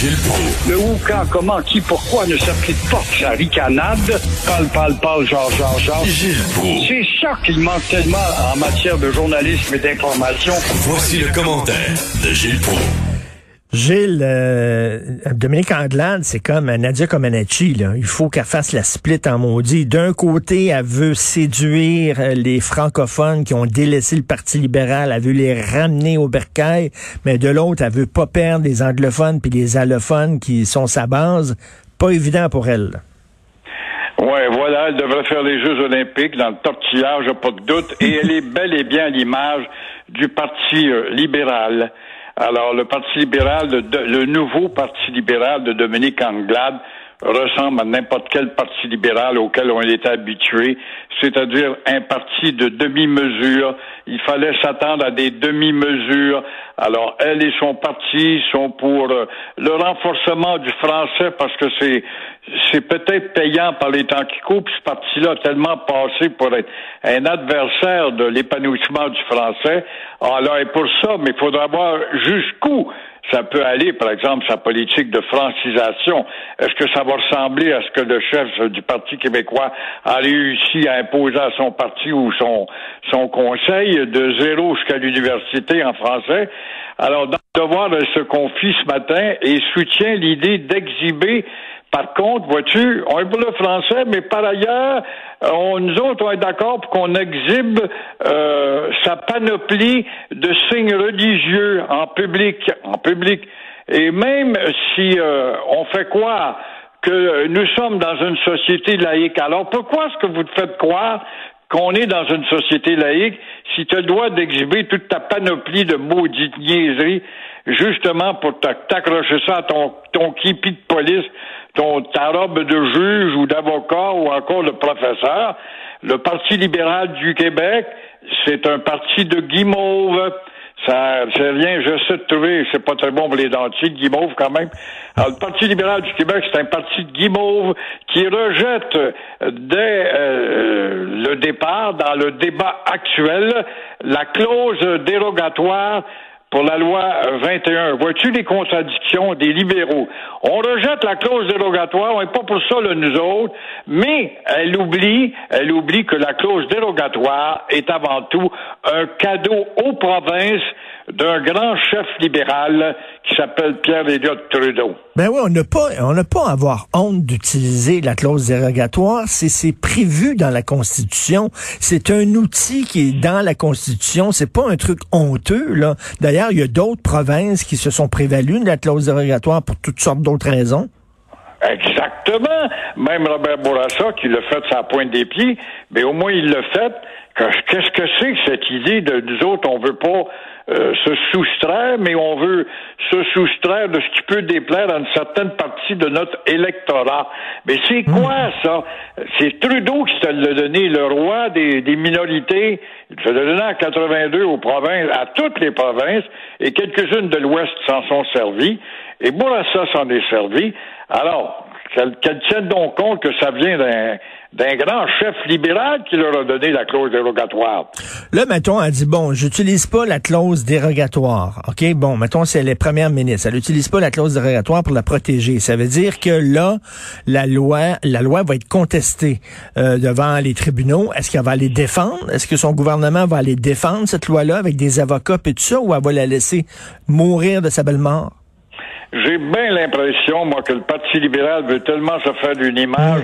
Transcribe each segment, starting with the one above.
Gilles Proulx. Le où, quand, comment, qui, pourquoi ne s'applique pas sa ricanade? Parle, parle, parle, genre, genre, genre. Gilles Proulx. C'est ça qu'il manque tellement en matière de journalisme et d'information. Voici le commentaire de Gilles Proulx. Gilles, euh, Dominique Anglade, c'est comme Nadia Comaneci. Là. Il faut qu'elle fasse la split en maudit. D'un côté, elle veut séduire euh, les francophones qui ont délaissé le Parti libéral. Elle veut les ramener au bercail. Mais de l'autre, elle veut pas perdre les anglophones puis les allophones qui sont sa base. Pas évident pour elle. Ouais, voilà, elle devrait faire les Jeux olympiques dans le tortillage, pas de doute, et elle est bel et bien à l'image du Parti euh, libéral. Alors, le Parti libéral, le, nouveau Parti libéral de Dominique Anglade ressemble à n'importe quel parti libéral auquel on est habitué, c'est-à-dire un parti de demi-mesure. Il fallait s'attendre à des demi-mesures. Alors, elle et son parti sont pour euh, le renforcement du français parce que c'est c'est peut-être payant par les temps qui courent, ce parti-là a tellement passé pour être un adversaire de l'épanouissement du français. Alors, et pour ça, mais il faudra voir jusqu'où ça peut aller, par exemple, sa politique de francisation. Est-ce que ça va ressembler à ce que le chef du Parti québécois a réussi à imposer à son parti ou son, son conseil de zéro jusqu'à l'université en français? Alors, dans le devoir, elle se confie ce matin et soutient l'idée d'exhiber par contre, vois-tu, on est pour le français, mais par ailleurs, on, nous autres, on est d'accord pour qu'on exhibe euh, sa panoplie de signes religieux en public, en public. Et même si euh, on fait croire que nous sommes dans une société laïque, alors pourquoi est-ce que vous te faites croire qu'on est dans une société laïque si tu as le droit d'exhiber toute ta panoplie de maudites niaiseries justement pour t'accrocher ça à ton, ton de police ton, ta robe de juge ou d'avocat ou encore de professeur. Le Parti libéral du Québec, c'est un parti de guimauve. Ça, c'est rien, je sais de trouver, c'est pas très bon pour les dentiers, guimauve quand même. Alors, le Parti libéral du Québec, c'est un parti de guimauve qui rejette dès euh, le départ, dans le débat actuel, la clause dérogatoire pour la loi 21. Vois-tu les contradictions des libéraux? On rejette la clause dérogatoire, on n'est pas pour ça, là, nous autres, mais elle oublie, elle oublie que la clause dérogatoire est avant tout un cadeau aux provinces d'un grand chef libéral qui s'appelle Pierre Elliott Trudeau. Ben oui, on n'a pas, on n'a pas à avoir honte d'utiliser la clause dérogatoire. C'est, c'est prévu dans la Constitution. C'est un outil qui est dans la Constitution. C'est pas un truc honteux, là. D'ailleurs, il y a d'autres provinces qui se sont prévalues de la clause dérogatoire pour toutes sortes d'autres raisons. Exactement. Même Robert Bourassa, qui l'a fait sa pointe des pieds, mais au moins il l'a fait. Qu'est-ce que c'est que cette idée de nous autres, on veut pas euh, se soustraire, mais on veut se soustraire de ce qui peut déplaire à une certaine partie de notre électorat. Mais c'est hmm. quoi ça? C'est Trudeau qui se l'a donné, le roi des, minorités. Il se l'a donné en 82 aux provinces, à toutes les provinces, et quelques-unes de l'Ouest s'en sont servies. Et Bourassa s'en est servi. Alors, qu'elle tienne donc compte que ça vient d'un d'un grand chef libéral qui leur a donné la clause dérogatoire. Là, mettons, elle dit, bon, j'utilise pas la clause dérogatoire. OK? Bon, mettons, c'est les premières ministres. Elle n'utilise pas la clause dérogatoire pour la protéger. Ça veut dire que là, la loi, la loi va être contestée euh, devant les tribunaux. Est-ce qu'elle va les défendre? Est-ce que son gouvernement va aller défendre cette loi-là avec des avocats et tout ça, ou elle va la laisser mourir de sa belle mort? J'ai bien l'impression, moi, que le Parti libéral veut tellement se faire d'une image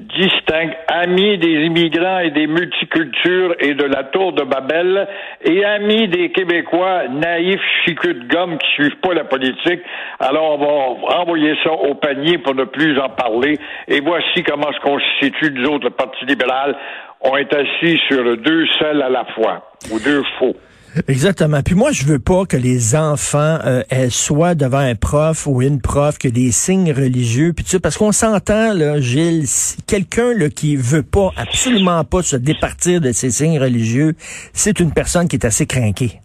distincte, ami des immigrants et des multicultures et de la tour de Babel, et ami des Québécois naïfs, chicus de gomme qui suivent pas la politique. Alors, on va envoyer ça au panier pour ne plus en parler. Et voici comment se constitue, nous autres, le Parti libéral. On est assis sur deux sels à la fois, ou deux faux. Exactement. Puis moi, je veux pas que les enfants euh, soient devant un prof ou une prof que des signes religieux, puis tu parce qu'on s'entend là, Gilles, quelqu'un là qui veut pas absolument pas se départir de ses signes religieux, c'est une personne qui est assez craquée.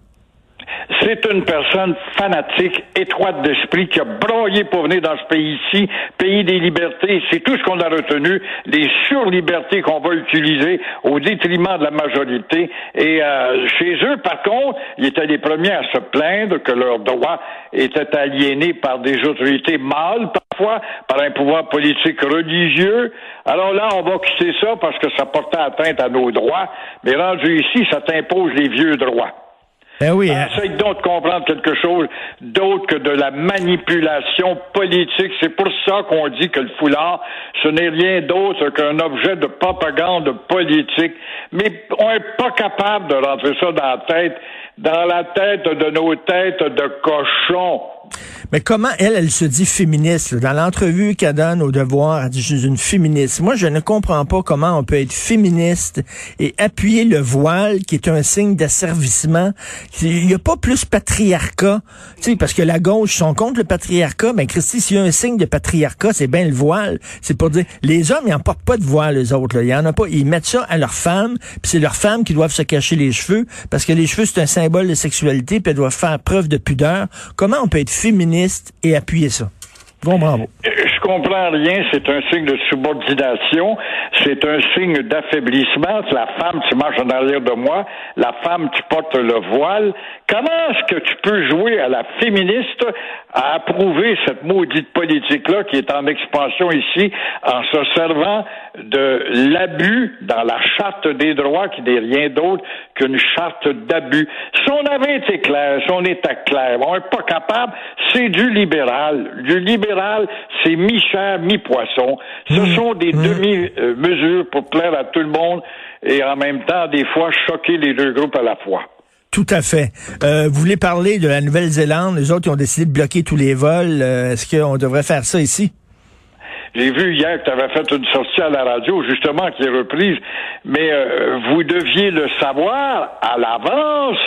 C'est une personne fanatique, étroite d'esprit, qui a broyé pour venir dans ce pays-ci, pays des libertés. C'est tout ce qu'on a retenu, les surlibertés qu'on va utiliser au détriment de la majorité. Et euh, chez eux, par contre, ils étaient les premiers à se plaindre que leurs droits étaient aliénés par des autorités mâles, parfois par un pouvoir politique religieux. Alors là, on va quitter ça parce que ça portait atteinte à nos droits. Mais rendu ici, ça t'impose les vieux droits. Ben oui. Essaye donc de comprendre quelque chose d'autre que de la manipulation politique. C'est pour ça qu'on dit que le foulard, ce n'est rien d'autre qu'un objet de propagande politique. Mais on n'est pas capable de rentrer ça dans la tête, dans la tête de nos têtes de cochons. Mais comment elle, elle se dit féministe? Dans l'entrevue qu'elle donne au devoir, elle dit je suis une féministe. Moi, je ne comprends pas comment on peut être féministe et appuyer le voile, qui est un signe d'asservissement. Il n'y a pas plus patriarcat. Sais, parce que la gauche sont contre le patriarcat, mais Christy, s'il y a un signe de patriarcat, c'est bien le voile. C'est pour dire les hommes, ils n'en portent pas de voile, les autres. Là. Il y en a pas. Ils mettent ça à leurs femmes, puis c'est leurs femmes qui doivent se cacher les cheveux, parce que les cheveux, c'est un symbole de sexualité, puis elles doivent faire preuve de pudeur. Comment on peut être féministe et appuyer ça. Bon, bravo. Comprends rien. C'est un signe de subordination. C'est un signe d'affaiblissement. La femme, tu marches en arrière de moi. La femme, tu portes le voile. Comment est-ce que tu peux jouer à la féministe à approuver cette maudite politique-là qui est en expansion ici en se servant de l'abus dans la charte des droits qui n'est rien d'autre qu'une charte d'abus? Si on avait été clair, si on était clair, on n'est pas capable, c'est du libéral. Du libéral, c'est mi-chair, mi-poisson. Ce Mmh. sont des Mmh. demi-mesures pour plaire à tout le monde et en même temps, des fois, choquer les deux groupes à la fois. Tout à fait. Euh, vous voulez parler de la Nouvelle-Zélande? Les autres, ils ont décidé de bloquer tous les vols. Euh, Est-ce qu'on devrait faire ça ici? J'ai vu hier que tu avais fait une sortie à la radio, justement, qui est reprise, mais euh, vous deviez le savoir à l'avance.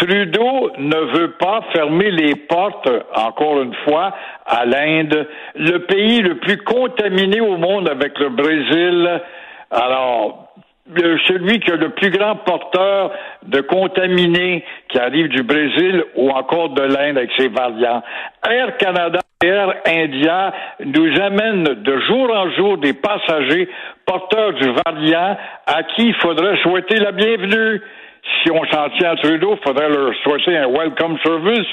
Trudeau ne veut pas fermer les portes, encore une fois, à l'Inde, le pays le plus contaminé au monde avec le Brésil. Alors, le- celui qui est le plus grand porteur de contaminés qui arrive du Brésil ou encore de l'Inde avec ses variants. Air Canada et Air India nous amènent de jour en jour des passagers porteurs du variant à qui il faudrait souhaiter la bienvenue. Si on s'en tient à Trudeau, il faudrait leur souhaiter un welcome service.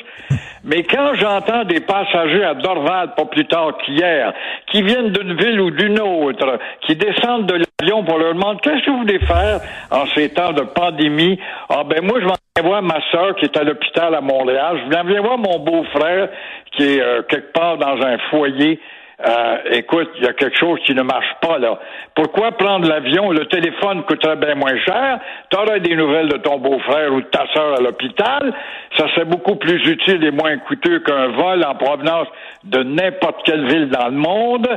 Mais quand j'entends des passagers à Dorval, pas plus tard qu'hier, qui viennent d'une ville ou d'une autre, qui descendent de l'avion pour leur demander qu'est-ce que vous voulez faire en ces temps de pandémie, ah ben moi je viens voir ma sœur qui est à l'hôpital à Montréal, je m'en viens voir mon beau-frère qui est euh, quelque part dans un foyer. Euh, écoute, il y a quelque chose qui ne marche pas là. Pourquoi prendre l'avion? Le téléphone coûterait bien moins cher. Tu aurais des nouvelles de ton beau-frère ou de ta sœur à l'hôpital. Ça serait beaucoup plus utile et moins coûteux qu'un vol en provenance de n'importe quelle ville dans le monde.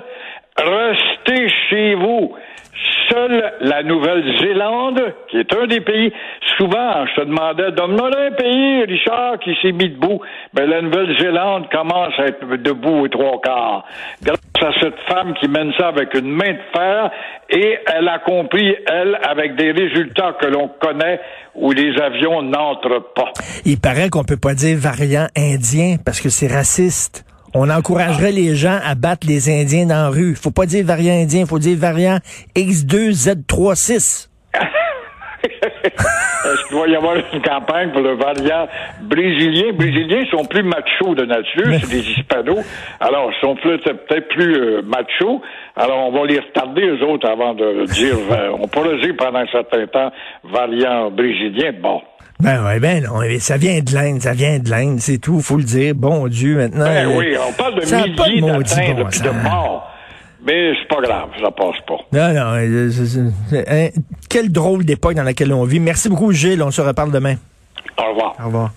Restez chez vous. Seule la Nouvelle-Zélande, qui est un des pays, souvent, je te demandais, donne-moi un pays, Richard, qui s'est mis debout. Ben, la Nouvelle-Zélande commence à être debout aux trois quarts. Grâce à cette femme qui mène ça avec une main de fer, et elle a compris, elle, avec des résultats que l'on connaît, où les avions n'entrent pas. Il paraît qu'on peut pas dire variant indien parce que c'est raciste. On encouragerait les gens à battre les Indiens dans la rue. Faut pas dire variant indien, faut dire variant X2Z36. Est-ce qu'il va y avoir une campagne pour le variant brésilien? Brésiliens sont plus machos de nature, c'est des hispanos. Alors, ils sont peut-être plus euh, machos. Alors, on va les retarder, eux autres, avant de dire, euh, on pourrait dire pendant un certain temps, variant brésilien. Bon. Ben ouais, ben non, ça vient de l'Inde, ça vient de l'Inde, c'est tout, faut le dire. Bon Dieu, maintenant. Ben euh, oui, on parle de ça milliers d'atteintes bon puis de morts. Mais c'est pas grave, ça passe pas. Non, non, euh, c'est- c'est- c'est- hein, quelle drôle d'époque dans laquelle on vit. Merci beaucoup, Gilles. On se reparle demain. Au revoir. Au revoir.